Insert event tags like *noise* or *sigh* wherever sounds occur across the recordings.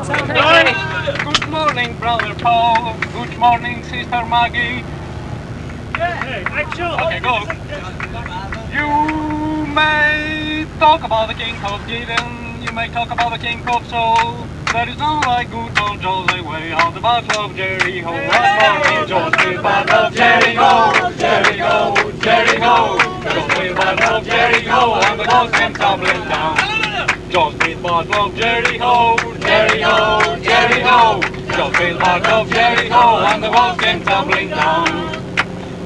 Good morning, brother Paul. Good morning, sister Maggie. Okay, go. You may talk about the king of Gideon. You may talk about the king of Saul. There is no like good old Joshua on the battle of Jericho. One morning, Joshua, battle of Jericho, Jericho, Jericho. Joshua, battle of Jericho, and the walls came tumbling down. Just beat battle of Jericho, Jericho, Jericho. Just beat battle of Jericho, and the walls came tumbling down.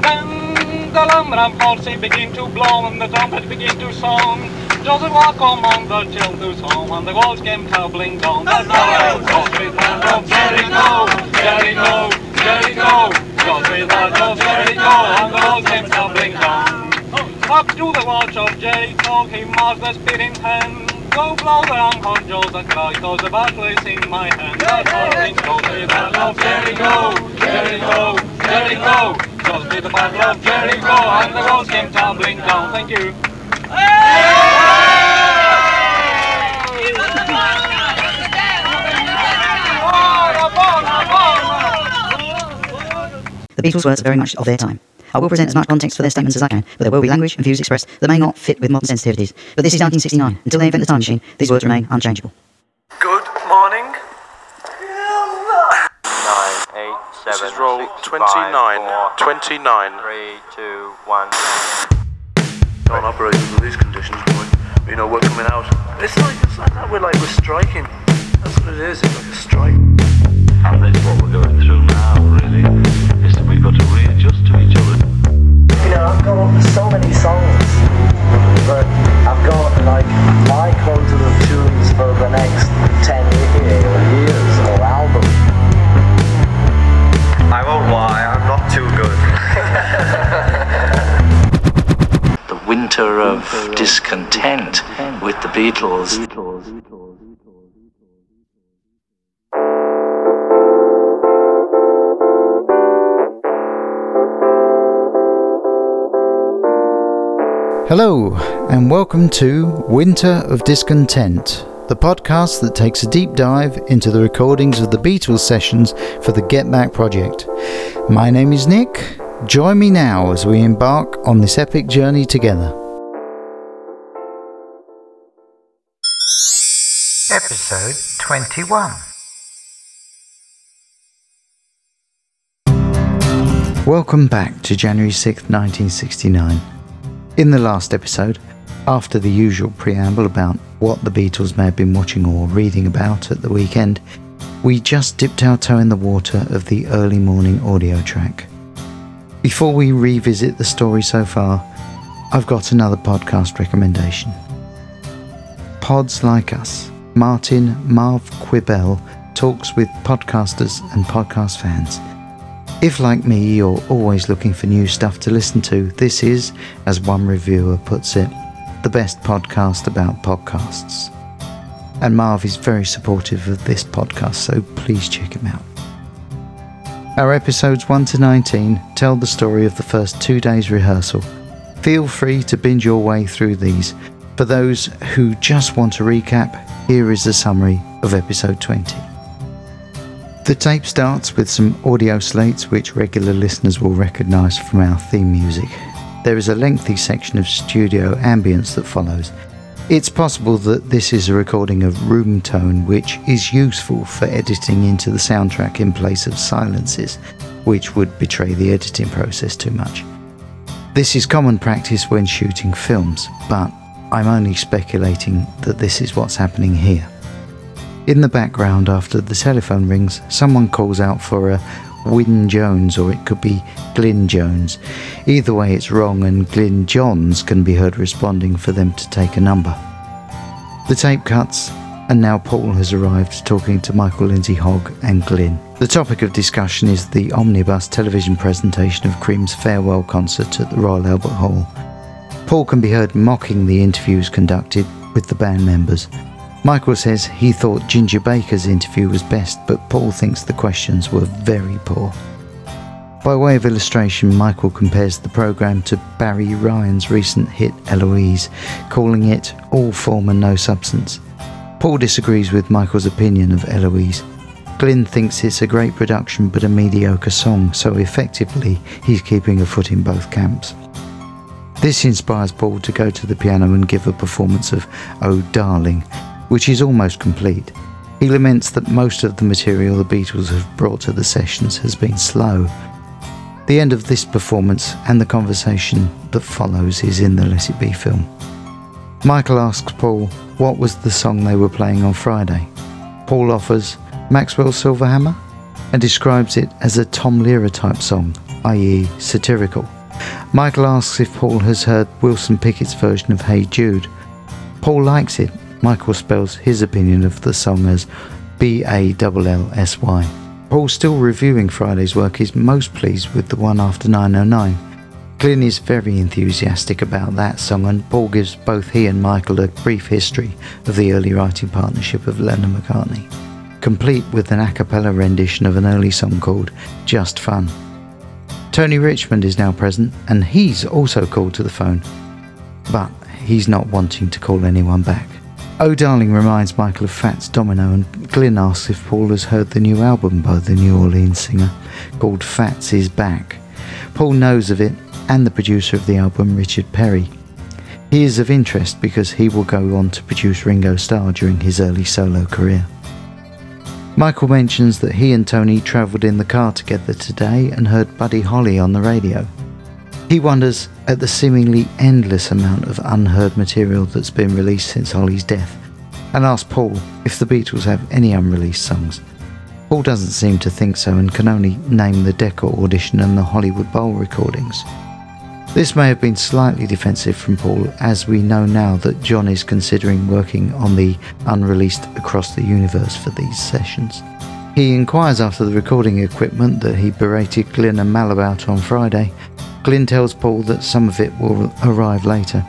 Then the lamb falsely begin to blow and the trumpet begin to song. Joseph walk among the children's home and the walls came tumbling down. That's how Joseph land of Jericho, Jericho, Jericho. Joseph land of Jericho and the walls came tumbling down. Up to the watch of Jacob he marched the spear in hand. Go blow the horn, the battle in my hand. Joseph land of Jericho, Jericho, Jericho. The battle of Jericho and the walls came tumbling down. Thank you. The Beatles' words very much of their time. I will present as much context for their statements as I can, but there will be language and views expressed that may not fit with modern sensitivities. But this is 1969. Until they invent the time machine, these words remain unchangeable. Good morning. nine, This is roll six, 29. five, four, 29. three, two, one. Can't operate under these conditions, boy. You know, we're coming out. It's like, it's like that. We're like, we're striking. That's what it is. It's like a strike. And that's what we're going through now, really, is that we've got to readjust to each other. You know, I've got so many songs, but I've got like my quantum of tunes for the next 10 years or years or album. I won't lie, I'm not too good. The winter of discontent with the Beatles. Hello, and welcome to Winter of Discontent, the podcast that takes a deep dive into the recordings of the Beatles sessions for the Get Back project. My name is Nick. Join me now as we embark on this epic journey together. Episode 21. Welcome back to January 6th, 1969. In the last episode, after the usual preamble about what the Beatles may have been watching or reading about at the weekend, we just dipped our toe in the water of the early morning audio track. Before we revisit the story so far, I've got another podcast recommendation. Pods Like Us, Martin Marv Quibell talks with podcasters and podcast fans. If, like me, you're always looking for new stuff to listen to, this is, as one reviewer puts it, the best podcast about podcasts. And Marv is very supportive of this podcast, so please check him out. Our episodes 1 to 19 tell the story of the first two days' rehearsal. Feel free to binge your way through these. For those who just want a recap, here is a summary of episode 20. The tape starts with some audio slates which regular listeners will recognise from our theme music. There is a lengthy section of studio ambience that follows. It's possible that this is a recording of room tone which is useful for editing into the soundtrack in place of silences, which would betray the editing process too much. This is common practice when shooting films, but I'm only speculating that this is what's happening here. In the background, after the telephone rings, someone calls out for a Wyn Jones or it could be Glyn Jones. Either way, it's wrong, and Glyn Johns can be heard responding for them to take a number. The tape cuts, and now Paul has arrived talking to Michael Lindsay Hogg and Glyn. The topic of discussion is the omnibus television presentation of Cream's farewell concert at the Royal Albert Hall. Paul can be heard mocking the interviews conducted with the band members. Michael says he thought Ginger Baker's interview was best, but Paul thinks the questions were very poor. By way of illustration, Michael compares the programme to Barry Ryan's recent hit Eloise, calling it all form and no substance. Paul disagrees with Michael's opinion of Eloise. Glyn thinks it's a great production but a mediocre song, so effectively he's keeping a foot in both camps. This inspires Paul to go to the piano and give a performance of Oh Darling, which is almost complete. He laments that most of the material the Beatles have brought to the sessions has been slow. The end of this performance and the conversation that follows is in the Let It Be film. Michael asks Paul what was the song they were playing on Friday. Paul offers Maxwell's Silverhammer and describes it as a Tom Lehrer type song, i.e., satirical. Michael asks if Paul has heard Wilson Pickett's version of Hey Jude. Paul likes it. Michael spells his opinion of the song as B A L L S Y. Paul, still reviewing Friday's work, is most pleased with the one after 909. Glyn is very enthusiastic about that song, and Paul gives both he and Michael a brief history of the early writing partnership of Lennon McCartney, complete with an a cappella rendition of an early song called Just Fun. Tony Richmond is now present, and he's also called to the phone, but he's not wanting to call anyone back. Oh Darling reminds Michael of Fats Domino, and Glyn asks if Paul has heard the new album by the New Orleans singer called Fats is Back. Paul knows of it and the producer of the album, Richard Perry. He is of interest because he will go on to produce Ringo Starr during his early solo career. Michael mentions that he and Tony travelled in the car together today and heard Buddy Holly on the radio. He wonders at the seemingly endless amount of unheard material that's been released since Holly's death and asks Paul if the Beatles have any unreleased songs. Paul doesn't seem to think so and can only name the Decca audition and the Hollywood Bowl recordings. This may have been slightly defensive from Paul, as we know now that John is considering working on the unreleased Across the Universe for these sessions. He inquires after the recording equipment that he berated Glyn and Mal about on Friday. Glyn tells Paul that some of it will arrive later.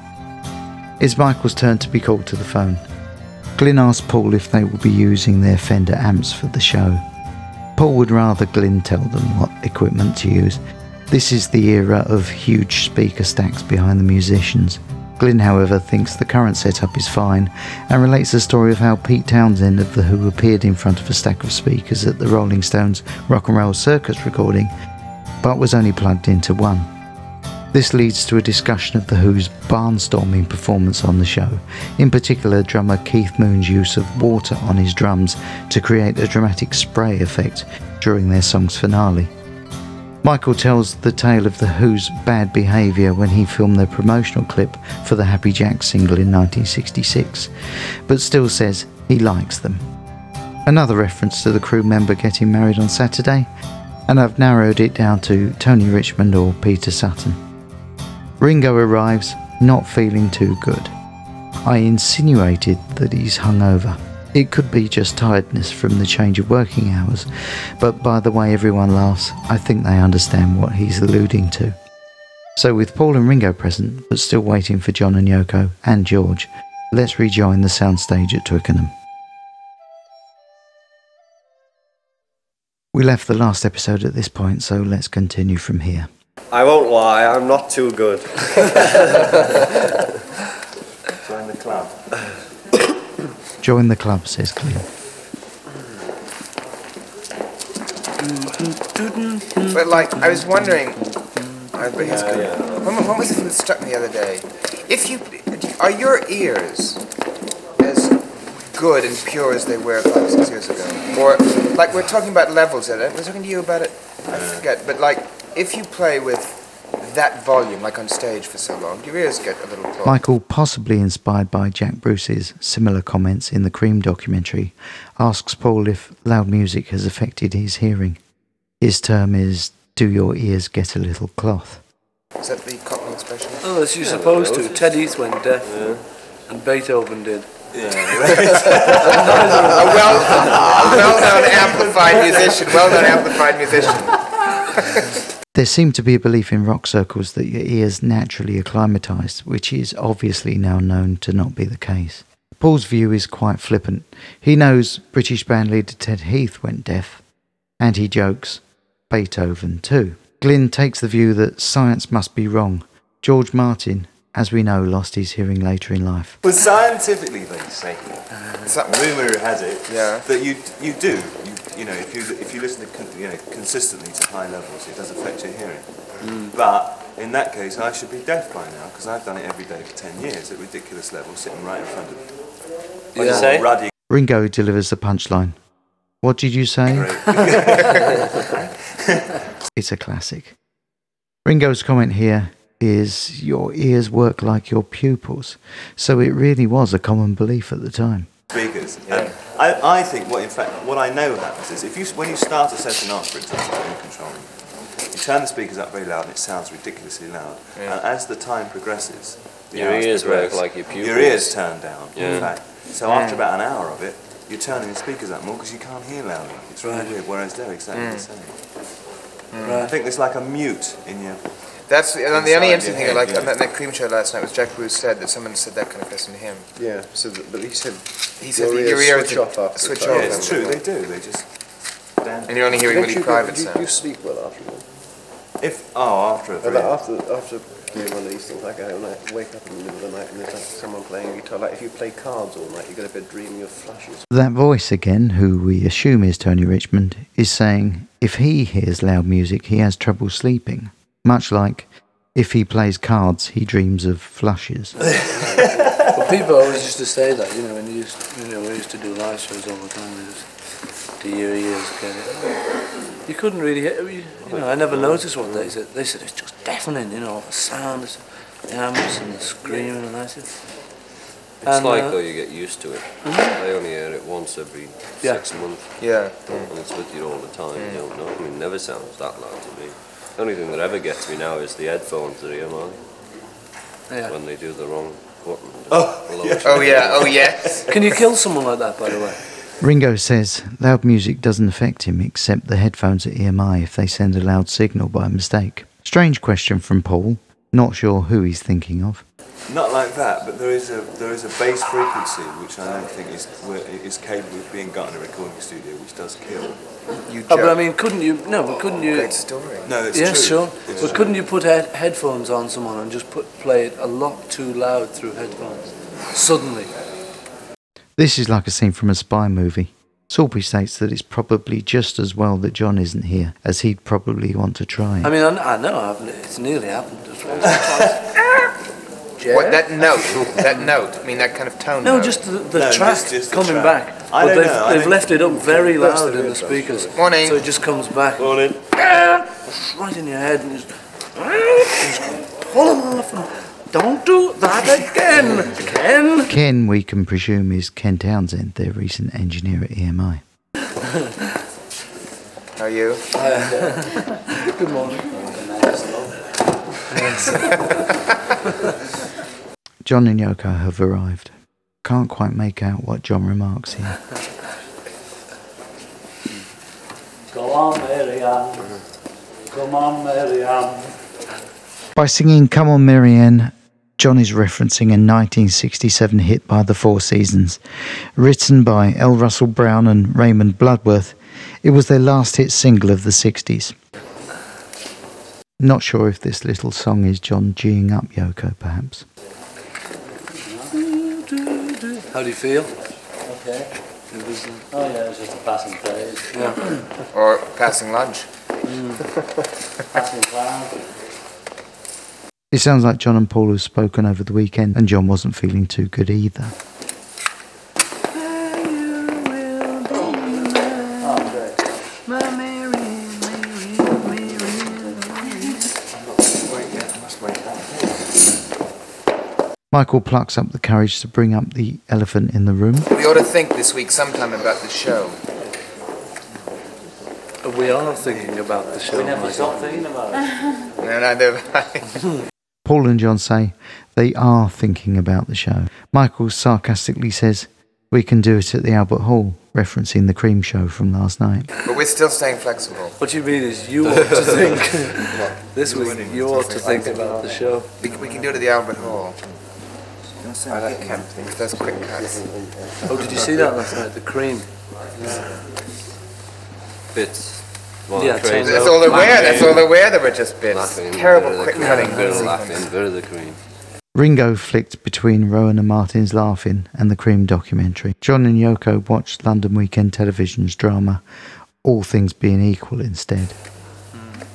It's Michael's turn to be called to the phone. Glyn asks Paul if they will be using their Fender amps for the show. Paul would rather Glyn tell them what equipment to use, this is the era of huge speaker stacks behind the musicians. Glyn, however, thinks the current setup is fine and relates the story of how Pete Townshend of The Who appeared in front of a stack of speakers at the Rolling Stones Rock and Roll Circus recording, but was only plugged into one. This leads to a discussion of The Who's barnstorming performance on the show, in particular drummer Keith Moon's use of water on his drums to create a dramatic spray effect during their song's finale. Michael tells the tale of The Who's bad behaviour when he filmed their promotional clip for the Happy Jack single in 1966, but still says he likes them. Another reference to the crew member getting married on Saturday, and I've narrowed it down to Tony Richmond or Peter Sutton. Ringo arrives, not feeling too good. I insinuated that he's hungover. It could be just tiredness from the change of working hours, but by the way everyone laughs, I think they understand what he's alluding to. So, with Paul and Ringo present, but still waiting for John and Yoko and George, let's rejoin the soundstage at Twickenham. We left the last episode at this point, so let's continue from here. I won't lie, I'm not too good. *laughs* Join the club. Join the club, says Glyn. But like, I was wondering, I bet he's good. What, what was it that struck me the other day? If you are your ears as good and pure as they were five, six years ago, or like we're talking about levels of it. I was talking to you about it. I forget, but like if you play with that volume, like on stage for so long, do your ears get a little clogged? Michael, possibly inspired by Jack Bruce's similar comments in the Cream documentary, asks Paul if loud music has affected his hearing. His term is Do your ears get a little cloth? Is that the Cockney expression? Oh, as you're supposed to. Ted Heath went uh, deaf, and Beethoven did. *laughs* a well, a well-known amplified musician, well-known amplified musician. *laughs* There seemed to be a belief in rock circles that your ears naturally acclimatise, which is obviously now known to not be the case. Paul's view is quite flippant. He knows British bandleader Ted Heath went deaf, and he jokes, Beethoven too. Glyn takes the view that science must be wrong. George Martin, as we know, lost his hearing later in life. Well, scientifically, they say uh, that rumor has it Yeah. that you you do. You, you know, if you if you listen to con, you know consistently to high levels, it does affect your hearing. Mm. But in that case, I should be deaf by now because I've done it every day for ten years at ridiculous levels, sitting right in front of me. What'd you say? Ruddy. Ringo delivers the punchline. What did you say? *laughs* It's a classic. Ringo's comment here is your ears work like your pupils. So it really was a common belief at the time. speakers. And I, I think what in fact what I know happens is if you when you start a session off, for example, in control room, you turn the speakers up very loud and it sounds ridiculously loud. And as the time progresses, the Your hours ears work like your pupils. Your ears turn down. In fact, so after about an hour of it, you're turning the speakers up more because you can't hear loudly. It's really Right. weird. Whereas they're exactly the hmm. same. Hmm. I think there's like a mute in your. That's and the only Inside interesting your thing, head, like yeah. on that, that cream show last night, was Jack Bruce said that someone said that kind of question to him. Yeah, so that, but he said He said Your that your ears ears switch would off after switch a off. Yeah, it's true. They do. They just. Damn. And you're only hearing Don't really you, private you, sounds. you sleep well after one. If oh after a And very, like after after being released, and like I like wake up in the middle of the night and there's like someone playing guitar. Like if you play cards all night, you get a bit dreamy of flashes. That voice again, who we assume is Tony Richmond, is saying if he hears loud music, he has trouble sleeping. Much like if he plays cards, he dreams of flushes. *laughs* But people always used to say that, you know, when you used, you know, we used to do live shows all the time. We just, to your ears, get it. You couldn't really hear. You know, I never noticed what they said. They said it's just deafening, you know, the sound, the amps and the screaming, and I said. It's And, like uh, though you get used to it. I only hear it once every Yeah. six months, Yeah. and it's with you all the time. You don't know. I mean, it never sounds that loud to me. The only thing that ever gets me now is the headphones that at EMI Yeah. when they do the wrong button. Oh, Oh yeah. Oh yes. *laughs* Can you kill someone like that, by the way? Ringo says loud music doesn't affect him except the headphones at EMI if they send a loud signal by mistake. Strange question from Paul. Not sure who he's thinking of. Not like that, but there is a there is a bass frequency which I don't think is is capable of being got in a recording studio, which does kill. You Oh, but I mean, couldn't you? No, but couldn't you? Great story. No, it's yeah, true. sure. It's But true. couldn't you put head- headphones on someone and just put play it a lot too loud through headphones? Suddenly. This is like a scene from a spy movie. Sorby states that it's probably just as well that John isn't here, as he'd probably want to try. I mean, I, I know I've, it's nearly happened. *laughs* *laughs* Just once or twice. What that note? that note. I mean that kind of tone. No, note. just the, the No, track just- just the coming track. back. I but don't they've, know, I they've think- left it up very That's loud the in the real speakers. Morning. So it just comes back Morning. right in your head and just, just pull them off. And, don't do that again, Ken. Ken, we can presume, is Ken Townsend, their recent engineer at EMI. How are you? *laughs* Good morning. *laughs* John and Yoko have arrived. Can't quite make out what John remarks here. Go on, Mary Ann. Come on, Mary Ann. By singing Come On Marianne, John is referencing a 1967 hit by the Four Seasons. Written by L. Russell Brown and Raymond Bloodworth, it was their last hit single of the 60s. Not sure if this little song is John geeing up Yoko, perhaps. How do you feel? Okay. It was, uh, Oh yeah, it's just a passing phase. yeah. Or passing lunch. *laughs* Passing cloud. It sounds like John and Paul have spoken over the weekend, and John wasn't feeling too good either. Michael plucks up the courage to bring up the elephant in the room. We ought to think this week sometime about the show. We are not thinking about the show. We never stop thinking about it. *laughs* No, neither have I. Paul and John say they are thinking about the show. Michael sarcastically says, We can do it at the Albert Hall, referencing the cream show from last night. But we're still staying flexible. What you mean is you ought to think *laughs* this week. You ought to think about the show. We, we can do it at the Albert Hall. I like cut. Those quick cuts. Oh, did you see that last night? The cream. Bits. Well, Yeah, crazy. turns That's all they're wearing. That's all they're wearing. They were just bits. Laughing, Terrible bit of the quick cutting Bit of laughing, bit of the cream. Ringo flicked between Rowan and Martin's Laugh-In and the Cream documentary. John and Yoko watched London Weekend Television's drama All Things Being Equal instead. Mm.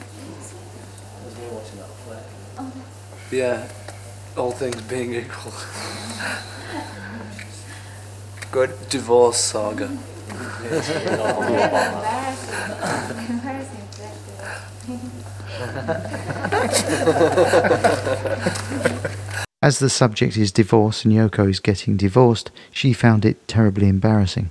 Yeah, all things being equal. Good. Divorce saga. As the subject is divorce and Yoko is getting divorced, she found it terribly embarrassing.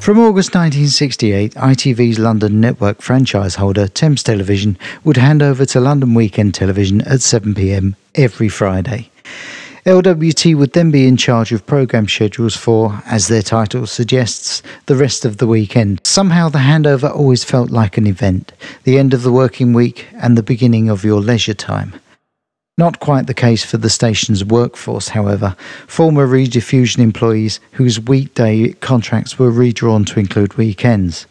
From August 1968, ITV's London network franchise holder, Thames Television, would hand over to London Weekend Television at 7pm every Friday. LWT would then be in charge of programme schedules for, as their title suggests, the rest of the weekend. Somehow the handover always felt like an event, the end of the working week and the beginning of your leisure time. Not quite the case for the station's workforce, however. Former rediffusion employees whose weekday contracts were redrawn to include weekends.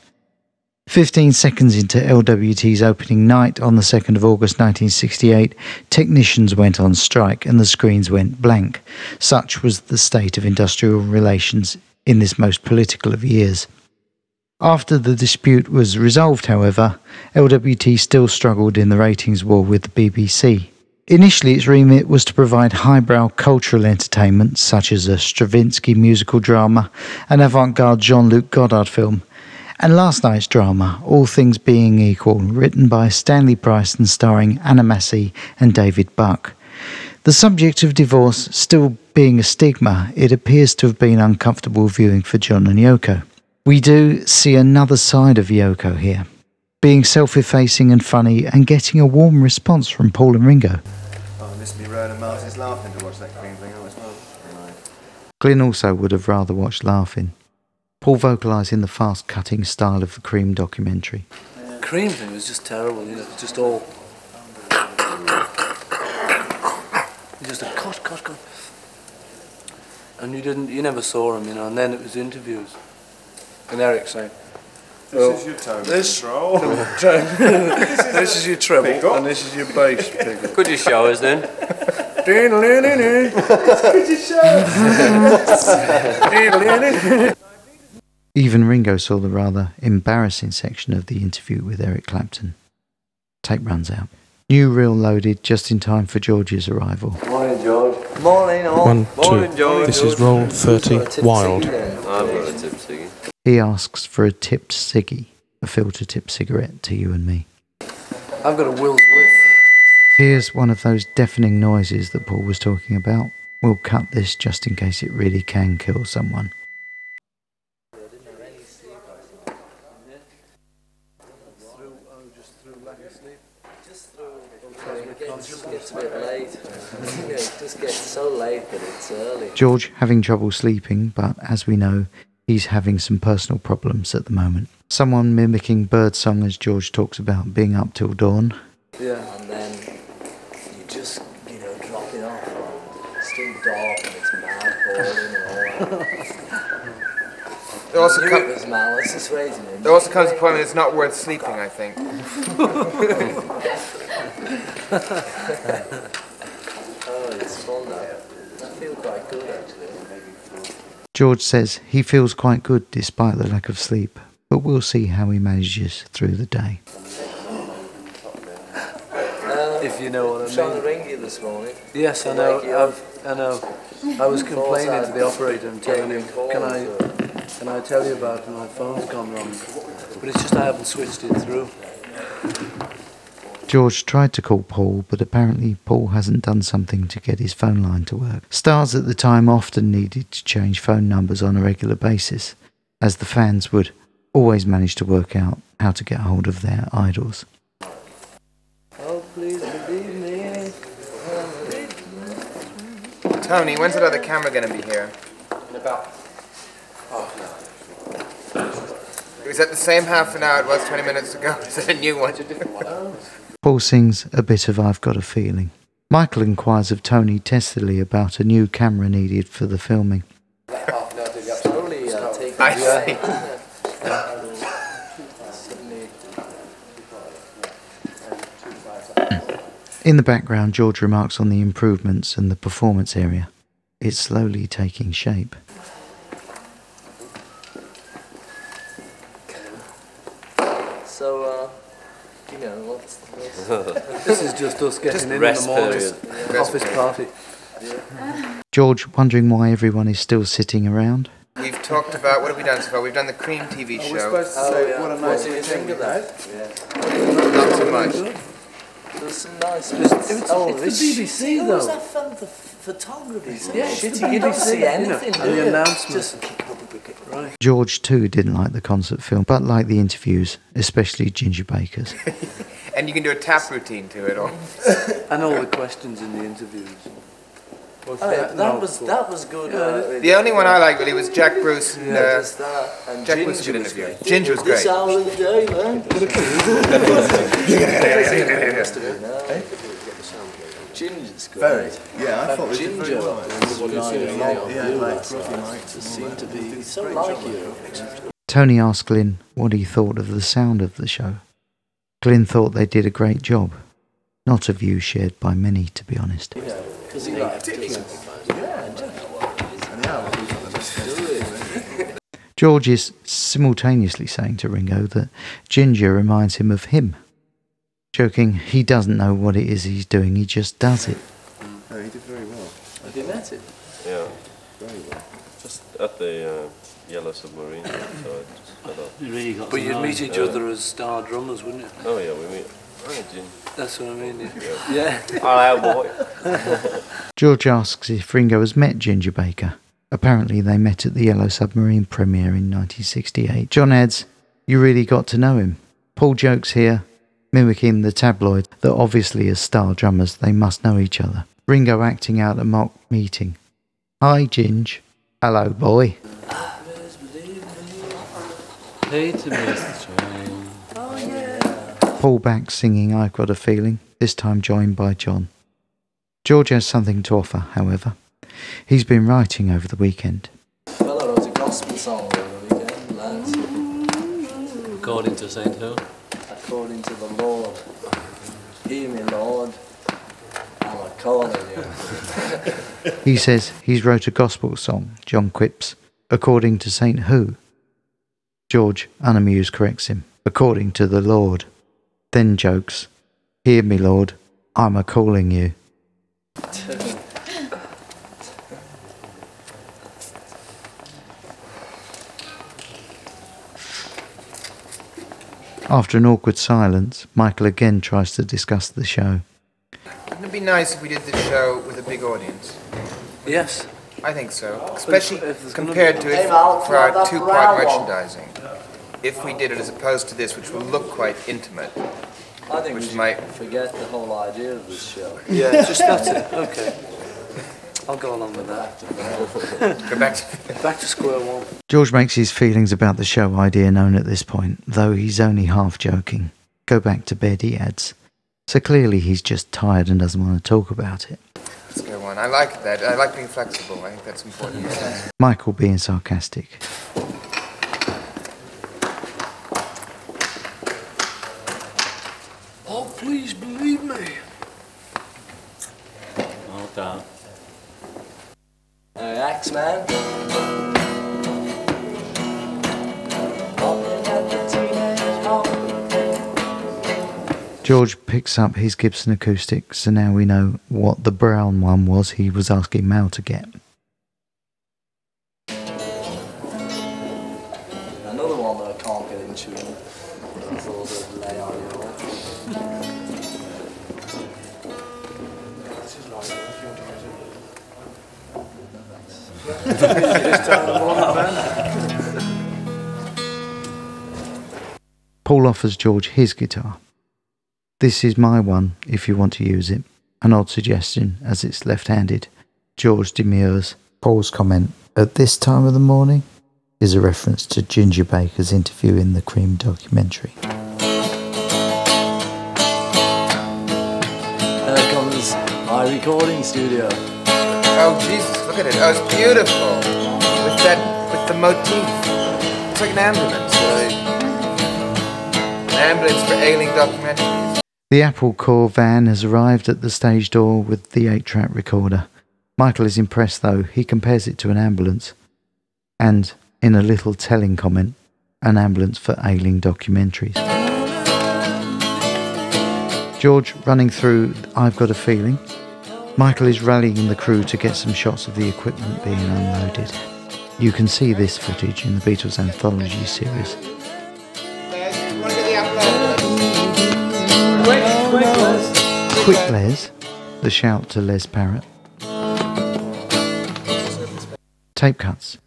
15 seconds into LWT's opening night on the 2nd of August 1968, technicians went on strike and the screens went blank. Such was the state of industrial relations in this most political of years. After the dispute was resolved, however, LWT still struggled in the ratings war with the BBC. Initially, its remit was to provide highbrow cultural entertainment such as a Stravinsky musical drama, an avant garde Jean Luc Godard film, and last night's drama, All Things Being Equal, written by Stanley Price and starring Anna Massey and David Buck. The subject of divorce still being a stigma, it appears to have been uncomfortable viewing for John and Yoko. We do see another side of Yoko here, being self effacing and funny and getting a warm response from Paul and Ringo. Rowan and Martin's Laugh-In to watch that Cream thing on as well. Right. Glyn also would have rather watched Laugh-In. Paul vocalising the fast cutting style of the Cream documentary. Cream thing was just terrible, you know, just all. Just a cut, cut, cut. And you didn't, you never saw him, you know, and then it was interviews. And Eric saying, This "Well, is your tone this, control. *laughs* this is your treble, and this is your bass pickup. Could you show us then? *laughs* Even Ringo saw the rather embarrassing section of the interview with Eric Clapton. Tape runs out. New reel loaded just in time for George's arrival. Morning, George. Morning, all. One, two. Morning, George. This is roll 30 wild. I've got a tip singing. He asks for a tipped ciggy, a filter tip cigarette to you and me. I've got a Will's whiff. Here's one of those deafening noises that Paul was talking about. We'll cut this just in case it really can kill someone. George having trouble sleeping, but as we know, he's having some personal problems at the moment. Someone mimicking birdsong as George talks about being up till dawn. Yeah. And then you just, you know, drop it off. It's still dark and it's mad falling and all that. There also, Knew com- it was malice persuading him. there also comes a point when it's not worth sleeping, I think. *laughs* Oh, it's fun now. I feel quite good actually. George says he feels quite good despite the lack of sleep, but we'll see how he manages through the day. Um, if you know what I I'm trying to ring you this morning. Yes, I know. wake you up. I've, I know. I was complaining to the operator and telling him, "Can I, can I tell you about my phone's gone wrong?" But it's just I haven't switched it through. George tried to call Paul, but apparently Paul hasn't done something to get his phone line to work. Stars at the time often needed to change phone numbers on a regular basis, as the fans would always manage to work out how to get hold of their idols. Oh, please believe me. Tony, when's that other camera going to be here? In about Is that the same half an hour it was 20 minutes ago? Is *laughs* it a new one? Paul sings a bit of I've Got a Feeling. Michael inquires of Tony testily about a new camera needed for the filming. Slowly uh, take I it. see. In the background, George remarks on the improvements and the performance area. It's slowly taking shape. So, uh, you know, what's, what's *laughs* This is just us getting Just in in the morning. period. *laughs* Office party. George wondering why everyone is still sitting around. We've talked about what have we done so far? We've done the Cream TV show. supposed to Oh, say yeah. what a nice do you think of that? Not too much. There's some nice bits. oh, it's this the BBC Who was though. that from? The photography. Yeah, it's the shitty. You don't BBC, see you know, anything, and do the you? announcement. Just kick up a bit. Right. George too didn't like the concert film, but liked the interviews, especially Ginger Baker's. *laughs* And you can do a tap routine to it all. *laughs* And all the questions in the interviews. What's Oh, yeah, that was cool. that was good. Yeah, uh. The only one I liked really was Jack Bruce and Yeah, uh, just that. And Jack Ginger was a good was interview. great. Ginger was This great. hour of the day, man. Must have been, Ginger's great. Very. Yeah, I thought we did Ginger very well. was relying a lot on Yeah, like last Rocky night. Nights Just and all seemed to be so like you. Tony asked Glyn what he thought of the sound of the show. Glyn thought they did a great job. Not a view shared by many, to be honest. Because he liked does George is simultaneously saying to Ringo that Ginger reminds him of him. Joking, he doesn't know what it is he's doing, he just does it. No, he did very well. Have you met him? Yeah, Very well. just at the uh, Yellow Submarine. so I just had a- You really got But to you'd know meet each other as star drummers, wouldn't you? Oh yeah, we meet. Hi, Ginge. That's what I mean. Yeah. yeah. Hello, boy. George asks if Ringo has met Ginger Baker. Apparently, they met at the Yellow Submarine premiere in 1968. John adds, You really got to know him. Paul jokes here, mimicking the tabloid, that obviously, as star drummers, they must know each other. Ringo acting out a mock meeting. Hi, Ginge. Hello, boy. Paul back singing I've Got a Feeling, this time joined by John. George has something to offer, however. He's been writing over the weekend. Fella wrote a gospel song over the weekend, lads. According to Saint Who? According to the Lord. Hear me, Lord. I'm a calling you. *laughs* He says he's wrote a gospel song, John quips, according to Saint Who. George, unamused, corrects him, according to the Lord. Then jokes, Hear me, Lord, I'm a calling you. After an awkward silence, Michael again tries to discuss the show. Wouldn't it be nice if we did this show with a big audience? Yes. I think so, especially if there's compared to Hey, if, Mal, for our two-part merchandising. If we did it as opposed to this, which will look quite intimate. I think Which we should might- forget the whole idea of this show. Yeah, just that's *laughs* it. Okay. I'll go along with that. Go back to *laughs* Back to square one. George makes his feelings about the show idea known at this point, though he's only half joking. Go back to bed, he adds. So clearly he's just tired and doesn't want to talk about it. Let's go on. I like that. I like being flexible. I think that's important. Michael being sarcastic. Oh, please believe me. Well done. Home. George picks up his Gibson acoustic, so now we know what the brown one was he was asking Mal to get. *laughs* Paul offers George his guitar. This is my one if you want to use it. An odd suggestion as it's left handed. George demurs. Paul's comment, at this time of the morning, is a reference to Ginger Baker's interview in the Cream documentary. There comes my recording studio. Oh Jesus! Look at it. Oh, it's beautiful. With that, with the motif. It's like an ambulance. An ambulance for ailing documentaries. The Apple Corps van has arrived at the stage door with the 8 track recorder. Michael is impressed though, he compares it to an ambulance. And, in a little telling comment, an ambulance for ailing documentaries. George running through I've Got a Feeling. Michael is rallying the crew to get some shots of the equipment being unloaded. You can see this footage in the Beatles anthology series. Quick Les, the shout to Les Parrott. Tape cuts.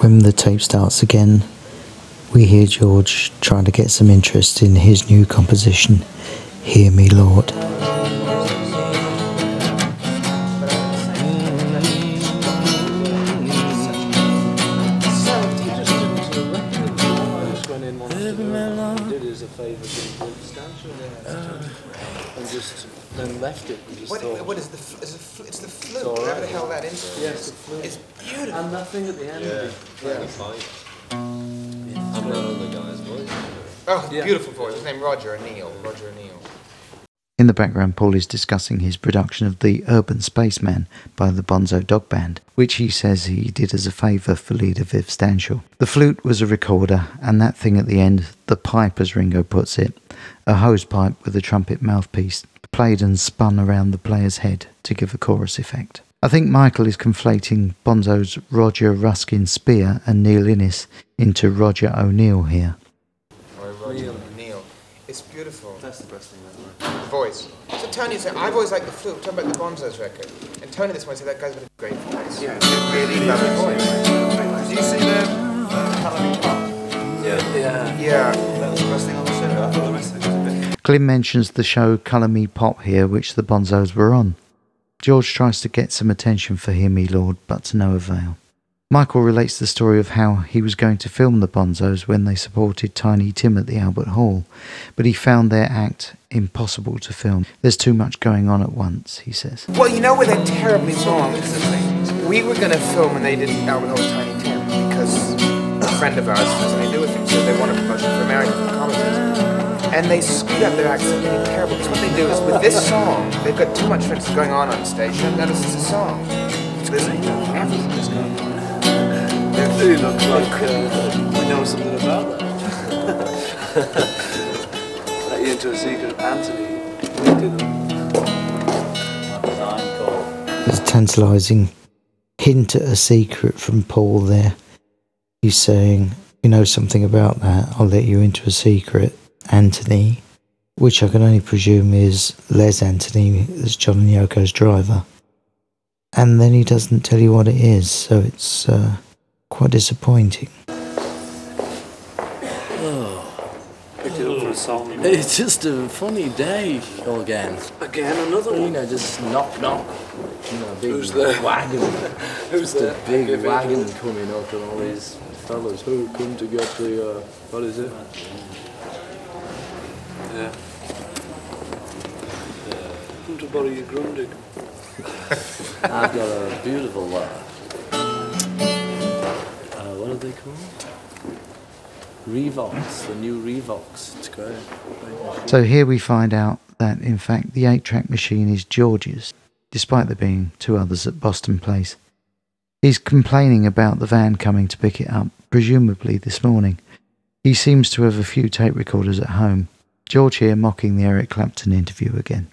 When the tape starts again, we hear George trying to get some interest in his new composition, Hear Me Lord. did us a favour being substantial and just then left it and just What, thought, what is the, is the fl- it's the flute, whatever the hell that is. Yes, the. It's beautiful. And that thing at the end. Yeah, Yeah. yeah. Fight. And that other guy's voice. Oh, beautiful voice. His name Roger O'Neill. Roger O'Neill. In the background, Paul is discussing his production of The Urban Spaceman by the Bonzo Dog Band, which he says he did as a favour for leader Viv Stanshall. The flute was a recorder, and that thing at the end, the pipe as Ringo puts it, a hose pipe with a trumpet mouthpiece, played and spun around the player's head to give a chorus effect. I think Michael is conflating Bonzo's Roger Ruskin Spear and Neil Innes into Roger O'Neill here. Or Roger O'Neill. It's beautiful. That's the best thing ever. Voice. So Tony said, I've always liked the flute. We're talking about the Bonzo's record. And Tony this one said, that guy's got a great voice. Yeah, really lovely voice. Do you see the uh, Halloween Park? Yeah. Yeah. Yeah. That was the best thing on the show. I thought the rest of it was a bit. Glyn mentions the show Colour Me Pop here, which the Bonzos were on. George tries to get some attention for Hear Me Lord, but to no avail. Michael relates the story of how he was going to film the Bonzos when they supported Tiny Tim at the Albert Hall, but he found their act impossible to film. There's too much going on at once, he says. Well, you know where they're terribly wrong. We were going to film when they did Albert Hall's Tiny Tim because a friend of ours has to do with him, so they wanted promotion for American colleges. And they screwed up their act something terrible. Because what they do is with this song, they've got too much going on on stage. You don't notice it's a song. There's everything that's going on. Really looks like uh, we know something about that. *laughs* Let you into a secret, Anthony. We There's a tantalising hint at a secret from Paul there. He's saying, You know something about that, I'll let you into a secret, Anthony, which I can only presume is Les Anthony as John and Yoko's driver. And then he doesn't tell you what it is, so it's uh, quite disappointing. Picked it up for a song. *laughs* It's just a funny day again. Again, another You one. know, just knock knock. You know, big Who's there? wagon. *laughs* Who's just there? a big Give me- wagon coming up and all these fellas who come to get the uh, What is it? Yeah. Come to borrow your Grundig. I've got a beautiful, uh, what are they called? Revox, the new Revox. It's great. So here we find out that, in fact, the 8 track machine is George's, despite there being two others at Boston Place. He's complaining about the van coming to pick it up, presumably this morning. He seems to have a few tape recorders at home. George here mocking the Eric Clapton interview again.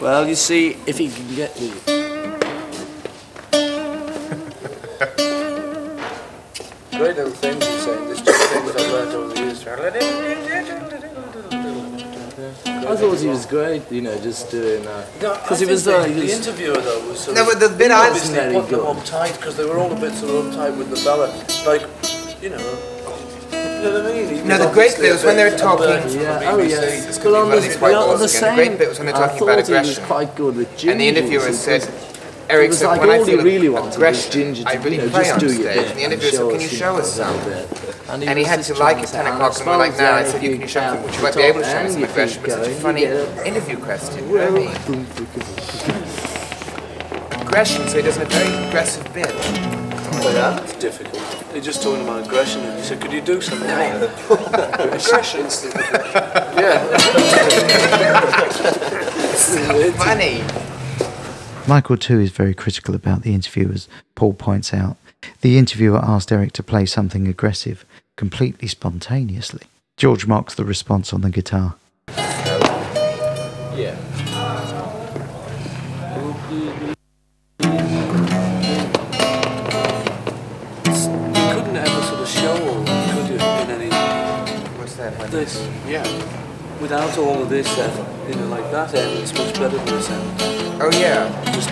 Well, you see, if he can get the. Great little things he's saying. There's just things I've learned over the years. I thought he was great, you know, just doing that. Because Because he was uh, the, he the was interviewer though was sort No, of, but the bit he I- obviously Very put them uptight because they were all a bit sort of uptight with the ballad, like you know. You know what I mean? He No, the great obviously bit was when they were talking- Yeah, oh BBC. yeah. This could But on the, of the, on the same, The great bit was when they're I talking about thought he was aggression. quite good with ginger. And the interviewer said, It Eric was said, like when I all he feel really wanted was aggression, ginger to I really you know, play just on do stage. your bit And the interviewer said, show can you show us a some? bit. And And he had to like trying at 10 o'clock, and we're like, suppose, now. I said, if you can show can some, would you keep like to be able to show me some you aggression? keep But such a funny interview question, you know what I mean? Aggression, so he does a very aggressive bit. Well, yeah, it's difficult. He just talking about aggression, and he said, "Could you do something?" aggression. *laughs* yeah. Funny. Michael, too, is very critical about the interview, as Paul points out. The interviewer asked Eric to play something aggressive, completely spontaneously. George mocks the response on the guitar. Yeah. You couldn't ever sort of show all that, could you? In any What's that? this, Yeah. without all of this, you know, like that end, it's much better than this end. Oh yeah. Just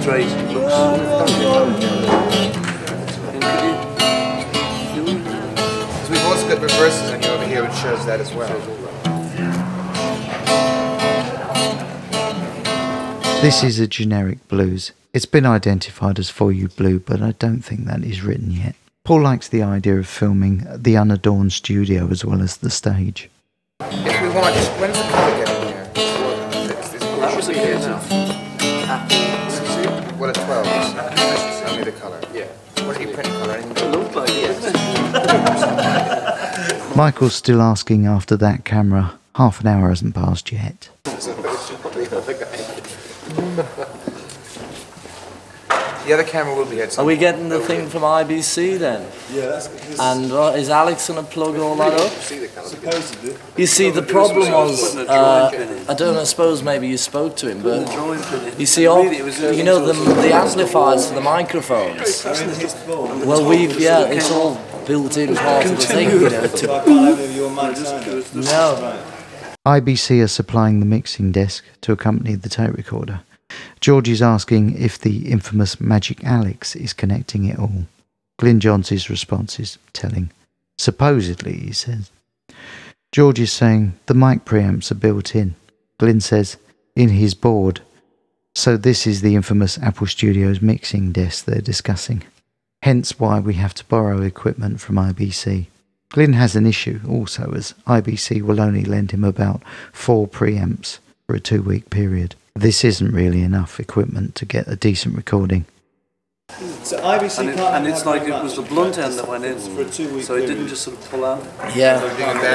straight looks. And could you do it? Because we've also got reverses on you over here, which shows that as well. This is a generic blues. It's been identified as For You Blue, but I don't think that is written yet. Paul likes the idea of filming the unadorned studio as well as the stage. If we want, when's the color getting here? It's- it's- That was a case of Michael's still asking after that camera. Half an hour hasn't passed yet. The other camera will be here. Are we getting the thing from IBC then? Yeah, that's And uh, is Alex going to plug all that up? supposedly. You see, the problem was, uh, I don't know, I suppose maybe you spoke to him, but Drawing pin in. you see, all, Really, it was you know, the, the amplifiers for the microphones. Well, we've, yeah, it's all built in part of the thing, you know. To, can't have your mic no. IBC are supplying the mixing desk to accompany the tape recorder. George is asking if the infamous Magic Alex is connecting it all. Glyn Johns' response is telling. Supposedly, he says. George is saying the mic preamps are built in. Glyn says, in his board. So this is the infamous Apple Studios mixing desk they're discussing. Hence why we have to borrow equipment from IBC. Glyn has an issue also, as IBC will only lend him about four preamps for a two week period. This isn't really enough equipment to get a decent recording. So IBC And, it, and it's like it was the blunt end that went in, for a two week so it didn't just sort of pull out. Yeah.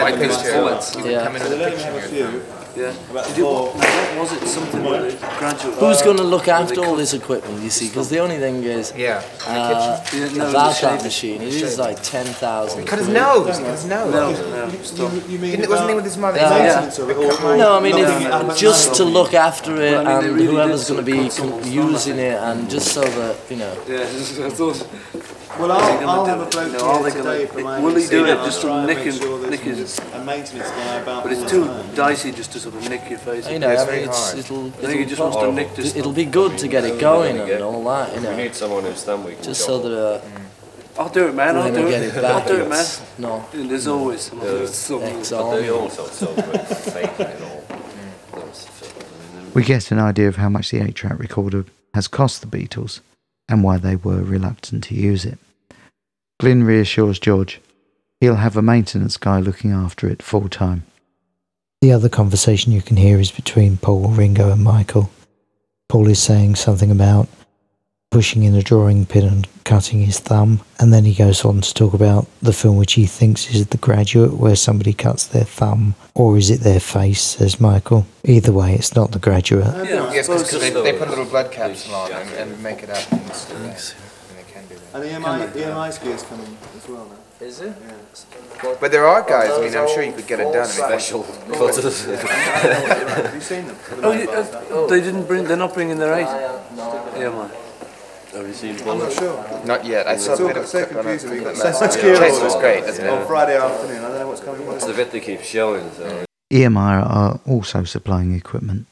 White picture. bullets. You can Yeah. come in So with they let him have a few. Yeah. About Did you, four. what was it? Something with a graduate. Who's going to look after all this equipment, you see? Because the only thing is, Yeah. uh, Yeah, no, about the that machine, it is like 10,000 Cut his nose. Cut his nose. No, no, stop. You mean Didn't it, wasn't he with his mother? Yeah. His Yeah. maintenance of it or- or No, I mean, if, it just to look after it Well, I mean, they and really whoever's going to be of put com- someone's thumb using it, and just so that, you know. Yeah, *laughs* I thought. Well, Is he I'll, gonna I'll do have a it? bloke No, are here they gonna- today from will he IBC do it and I'll just to try and nick make him- sure there's nick his- a maintenance guy about But all it's the too time. dicey just to sort of nick your face. You know, it's I very mean, it's, hard. it'll, I think he it'll, just wants to nick this. it'll be good to get it going and all that, you We know. need someone who's then we can Just so that uh, I'll do it, man. I'll when do we get it. it I'll do it, man. it's no And there's always someone who's someone who's- But ex-army. they also so good faking it all. That's the thing. We get an idea of how much the 8 track recorder has cost the Beatles and why they were reluctant to use it. Glyn reassures George he'll have a maintenance guy looking after it full time. The other conversation you can hear is between Paul, Ringo, and Michael. Paul is saying something about pushing in a drawing pin and cutting his thumb, and then he goes on to talk about the film which he thinks is The Graduate, where somebody cuts their thumb, or is it their face, says Michael. Either way, it's not The Graduate. Yeah, Yes, because they, they put a little blood capsule on and, and make it up. And it's, and they can do that. And the EMI, the EMI ski is coming as well now. Is it? Yeah. But there are guys. I mean, I'm sure you could get it done. *laughs* I mean, Special cutters. Have you seen them? *laughs* Oh, you, uh, they didn't bring. They're not bringing their eight. Yeah, man. Have you seen I'm not sure. Not yet. I saw It's a all bit of so clip on it. confusing. We've got Chase Saskia was great. That's on Friday afternoon. I don't know what's coming. It's the bit they keep showing. So. EMI are also supplying equipment.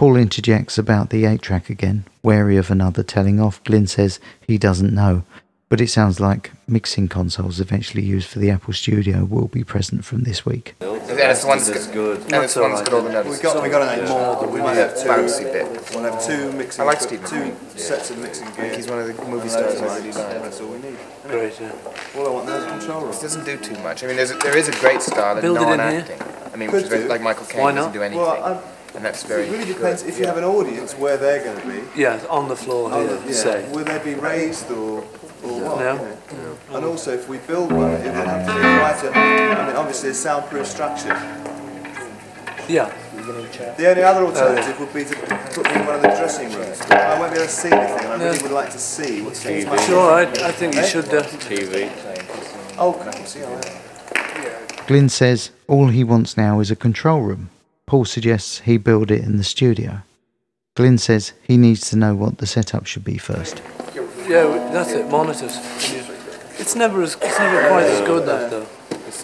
Paul interjects about the 8 track again, wary of another telling off. Glyn says he doesn't know, but it sounds like mixing consoles eventually used for the Apple Studio will be present from this week. And it's the one that's That's good. and it's the one that's got all the notes. We got, we got an eight more track. than we might have two. Bouncy bit. We'll have two mixing. I like equip- Stephen Two sets of mixing I gear. think he's one of the movie stars loads I of really lights. like. That's all we need. Great. Yeah. All I want now is a control room. It doesn't do too much. I mean, there's a, there is a great style in Build it non-acting. I mean, which is very, like Michael Caine doesn't not? do anything, Well, I- and that's very. It really depends good. if you have an audience where they're going to be. Yeah, on the floor Oh, here. yeah. Say. Will they be raised or Or what? No. you know. And also, if we build one, it will have to be quite a, I mean, obviously a soundproof structure. Yeah. The only other alternative would be to put me in one of the dressing rooms. I won't be able to see anything, and I really No. would like to see what's going TV. on. Sure, I, I think you should. Uh, TV. Oh, okay. See, I am. Glyn says all he wants now is a control room. Paul suggests he build it in the studio. Glyn says he needs to know what the setup should be first. yeah, that's it. Monitors. It's never as it's never quite as good that though.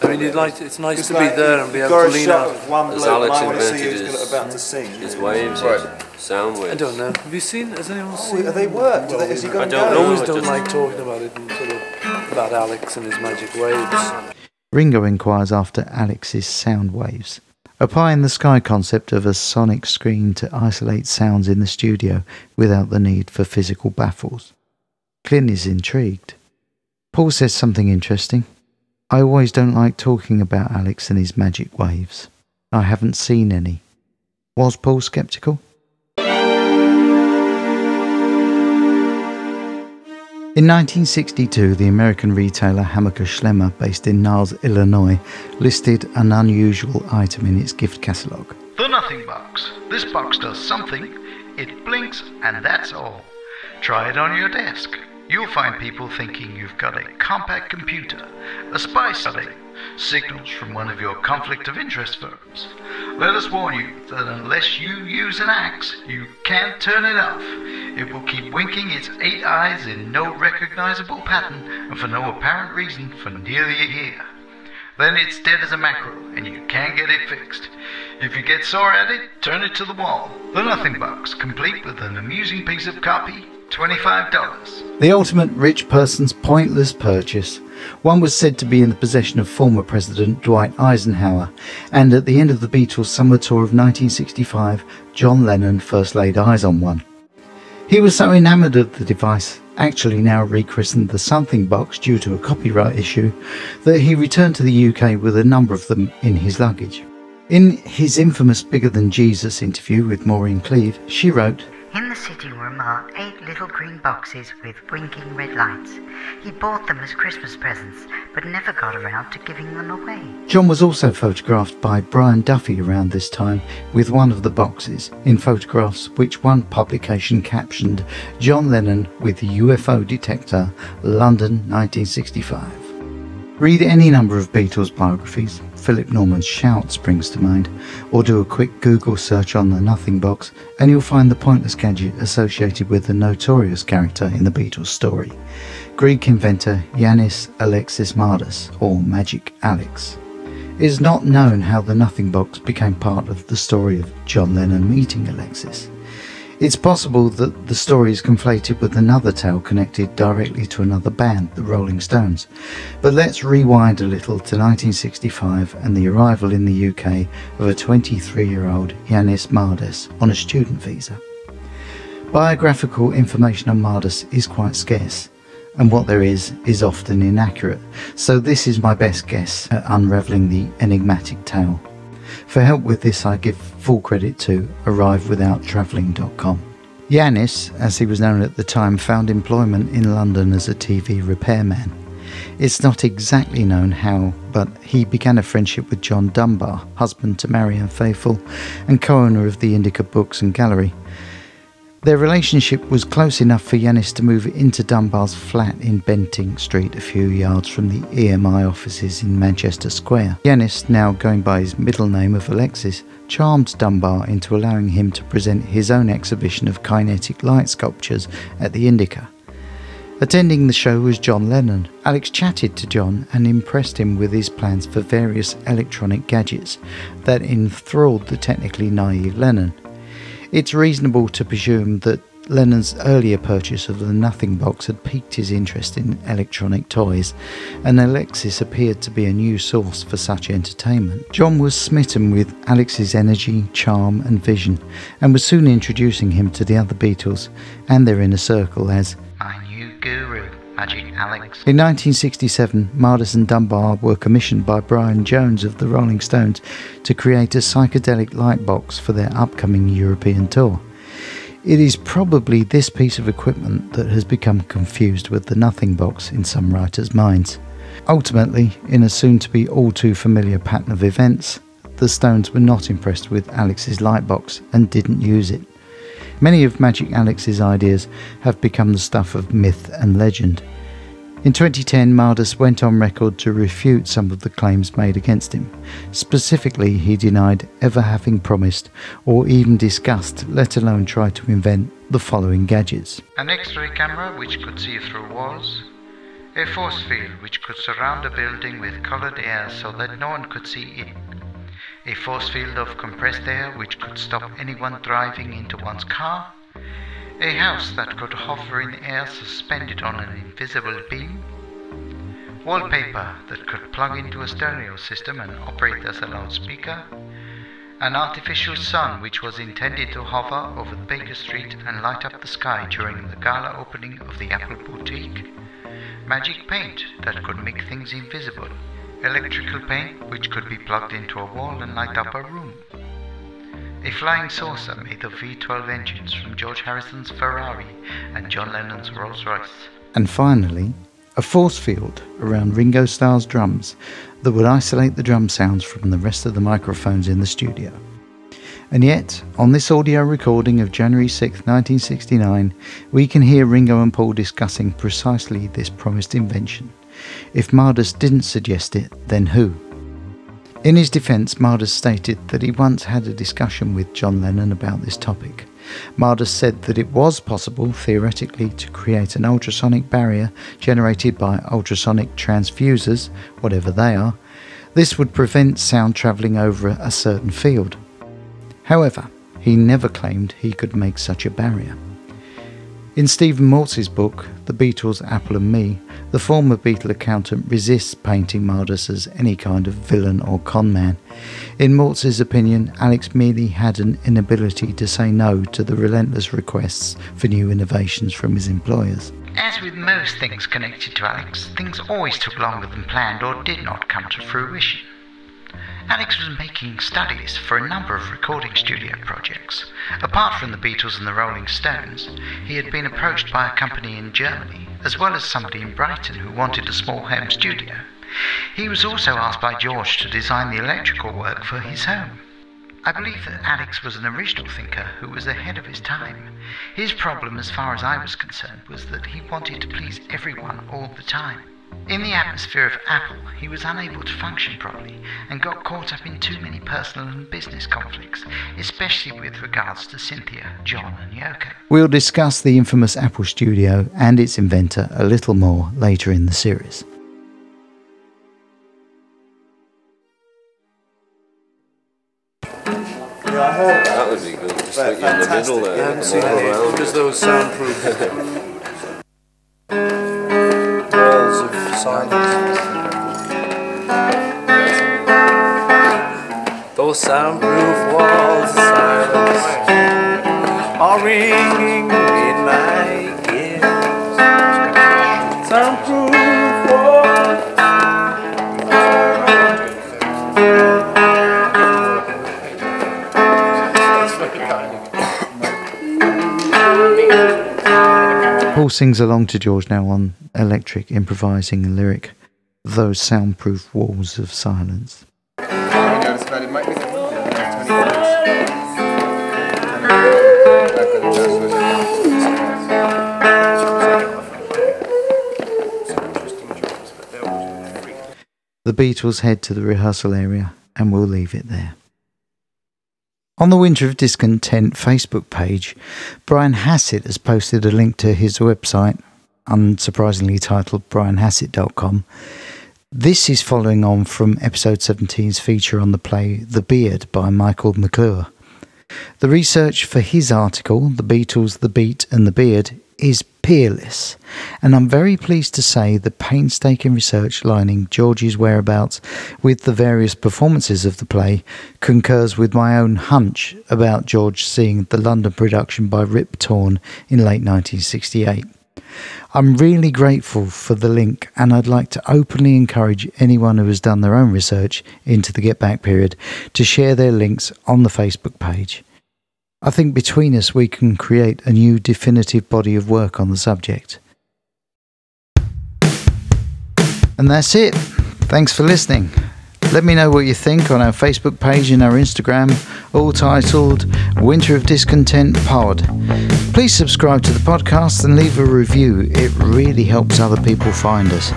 I mean, you'd like to, it's nice It's to like be there and be able to lean shot out. one As bloke Alex might see invented who's his- about to sing. His waves, Right. sound waves. I don't know. Have you seen? Has anyone Oh, seen? have they worked? Do they- has he got I don't I always don't like talking about it and sort of about Alex and his magic waves. Ringo inquires after Alex's sound waves. A pie in the sky concept of a sonic screen to isolate sounds in the studio without the need for physical baffles. Glyn is intrigued. Paul says something interesting. I always don't like talking about Alex and his magic waves. I haven't seen any. Was Paul skeptical? In 1962, the American retailer Hammacher Schlemmer, based in Niles, Illinois, listed an unusual item in its gift catalogue. The Nothing Box. This box does something. It blinks, and that's all. Try it on your desk. You'll find people thinking you've got a compact computer, a spy study, signals from one of your conflict of interest firms. Let us warn you that unless you use an axe, you can't turn it off. It will keep winking its eight eyes in no recognizable pattern and for no apparent reason for nearly a year. Then it's dead as a mackerel and you can't get it fixed. If you get sore at it, turn it to the wall. The Nothing Box, complete with an amusing piece of copy, $25. The ultimate rich person's pointless purchase. One was said to be in the possession of former President Dwight Eisenhower, and at the end of the Beatles' summer tour of 1965, John Lennon first laid eyes on one. He was so enamoured of the device, actually now rechristened the Something Box due to a copyright issue, that he returned to the UK with a number of them in his luggage. In his infamous Bigger Than Jesus interview with Maureen Cleave, she wrote, In the sitting room are eight little green boxes with blinking red lights. He bought them as Christmas presents, but never got around to giving them away. John was also photographed by Brian Duffy around this time with one of the boxes in photographs which one publication captioned John Lennon with UFO detector, London 1965. Read any number of Beatles biographies, Philip Norman's Shout springs to mind, or do a quick Google search on the Nothing Box, and you'll find the pointless gadget associated with the notorious character in the Beatles story Greek inventor Yanis Alexis Mardas, or Magic Alex. It is not known how the Nothing Box became part of the story of John Lennon meeting Alexis. It's possible that the story is conflated with another tale connected directly to another band, the Rolling Stones. But let's rewind a little to 1965 and the arrival in the UK of a 23 year old Yanis Mardas on a student visa. Biographical information on Mardas is quite scarce, and what there is is often inaccurate, so this is my best guess at unravelling the enigmatic tale. For help with this, I give full credit to ArriveWithoutTravelling.com. Yanis, as he was known at the time, found employment in London as a TV repairman. It's not exactly known how, but he began a friendship with John Dunbar, husband to Marianne Faithfull and co owner of the Indica Books and Gallery. Their relationship was close enough for Yanis to move into Dunbar's flat in Bentinck Street, a few yards from the EMI offices in Manchester Square. Yanis, now going by his middle name of Alexis, charmed Dunbar into allowing him to present his own exhibition of kinetic light sculptures at the Indica. Attending the show was John Lennon. Alex chatted to John and impressed him with his plans for various electronic gadgets that enthralled the technically naive Lennon. It's reasonable to presume that Lennon's earlier purchase of the Nothing Box had piqued his interest in electronic toys, and Alexis appeared to be a new source for such entertainment. John was smitten with Alex's energy, charm, and vision, and was soon introducing him to the other Beatles and their inner circle as My new guru, Magic Alex. in 1967, Mardas and Dunbar were commissioned by Brian Jones of the Rolling Stones to create a psychedelic light box for their upcoming European tour. It is probably this piece of equipment that has become confused with the Nothing Box in some writers' minds. Ultimately, in a soon to be all too familiar pattern of events, the Stones were not impressed with Alex's lightbox and didn't use it. Many of Magic Alex's ideas have become the stuff of myth and legend. In 2010, Mardas went on record to refute some of the claims made against him. Specifically, he denied ever having promised or even discussed, let alone tried to invent, the following gadgets An X-ray camera which could see through walls, a force field which could surround a building with colored air so that no one could see in, a force field of compressed air which could stop anyone driving into one's car, a house that could hover in air suspended on an invisible beam, wallpaper that could plug into a stereo system and operate as a loudspeaker, an artificial sun which was intended to hover over Baker Street and light up the sky during the gala opening of the Apple Boutique, magic paint that could make things invisible, electrical paint which could be plugged into a wall and light up a room, a flying saucer made of V12 engines from George Harrison's Ferrari and John Lennon's Rolls Royce. and finally, a force field around Ringo Starr's drums that would isolate the drum sounds from the rest of the microphones in the studio. And yet, on this audio recording of January 6, 1969, we can hear Ringo and Paul discussing precisely this promised invention. If Mardas didn't suggest it, then who? In his defence, Mardas stated that he once had a discussion with John Lennon about this topic. Mardas said that it was possible, theoretically, to create an ultrasonic barrier generated by ultrasonic transfusers, whatever they are. This would prevent sound travelling over a certain field. However, he never claimed he could make such a barrier. In Stephen Maltz's book, The Beatles, Apple and Me, the former Beatle accountant resists painting Mardas as any kind of villain or con man. In Maltz's opinion, Alex merely had an inability to say no to the relentless requests for new innovations from his employers. As with most things connected to Alex, things always took longer than planned or did not come to fruition. Alex was making studies for a number of recording studio projects. Apart from the Beatles and the Rolling Stones, he had been approached by a company in Germany, as well as somebody in Brighton who wanted a small home studio. He was also asked by George to design the electrical work for his home. I believe that Alex was an original thinker who was ahead of his time. His problem, as far as I was concerned, was that he wanted to please everyone all the time. In the atmosphere of Apple, he was unable to function properly and got caught up in too many personal and business conflicts, especially with regards to Cynthia, John, and Yoko. We'll discuss the infamous Apple Studio and its inventor a little more later in the series. Yeah, I heard that. That would be good. Just Fa- in the middle fantastic. there. Yeah, I haven't seen all any. around. Because those soundproof *laughs* of silence. Those soundproof walls of silence are ringing Paul sings along to George now on electric, improvising a lyric, Those Soundproof Walls of Silence. The Beatles head to the rehearsal area and we'll leave it there. On the Winter of Discontent Facebook page, Brian Hassett has posted a link to his website, unsurprisingly titled brianhassett.com. This is following on from episode 17's feature on the play The Beard by Michael McClure. The research for his article, The Beatles, The Beat and The Beard, is peerless, and I'm very pleased to say the painstaking research lining George's whereabouts with the various performances of the play concurs with my own hunch about George seeing the London production by Rip Torn in late 1968. I'm really grateful for the link, and I'd like to openly encourage anyone who has done their own research into the Get Back period to share their links on the Facebook page. I think between us we can create a new definitive body of work on the subject. And that's it. Thanks for listening. Let me know what you think on our Facebook page and our Instagram, all titled Winter of Discontent Pod. Please subscribe to the podcast and leave a review. It really helps other people find us.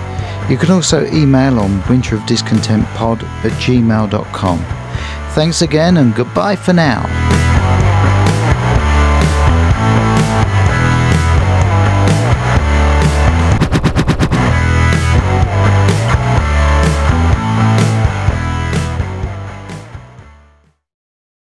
You can also email on winterofdiscontentpod at gmail.com. Thanks again and goodbye for now.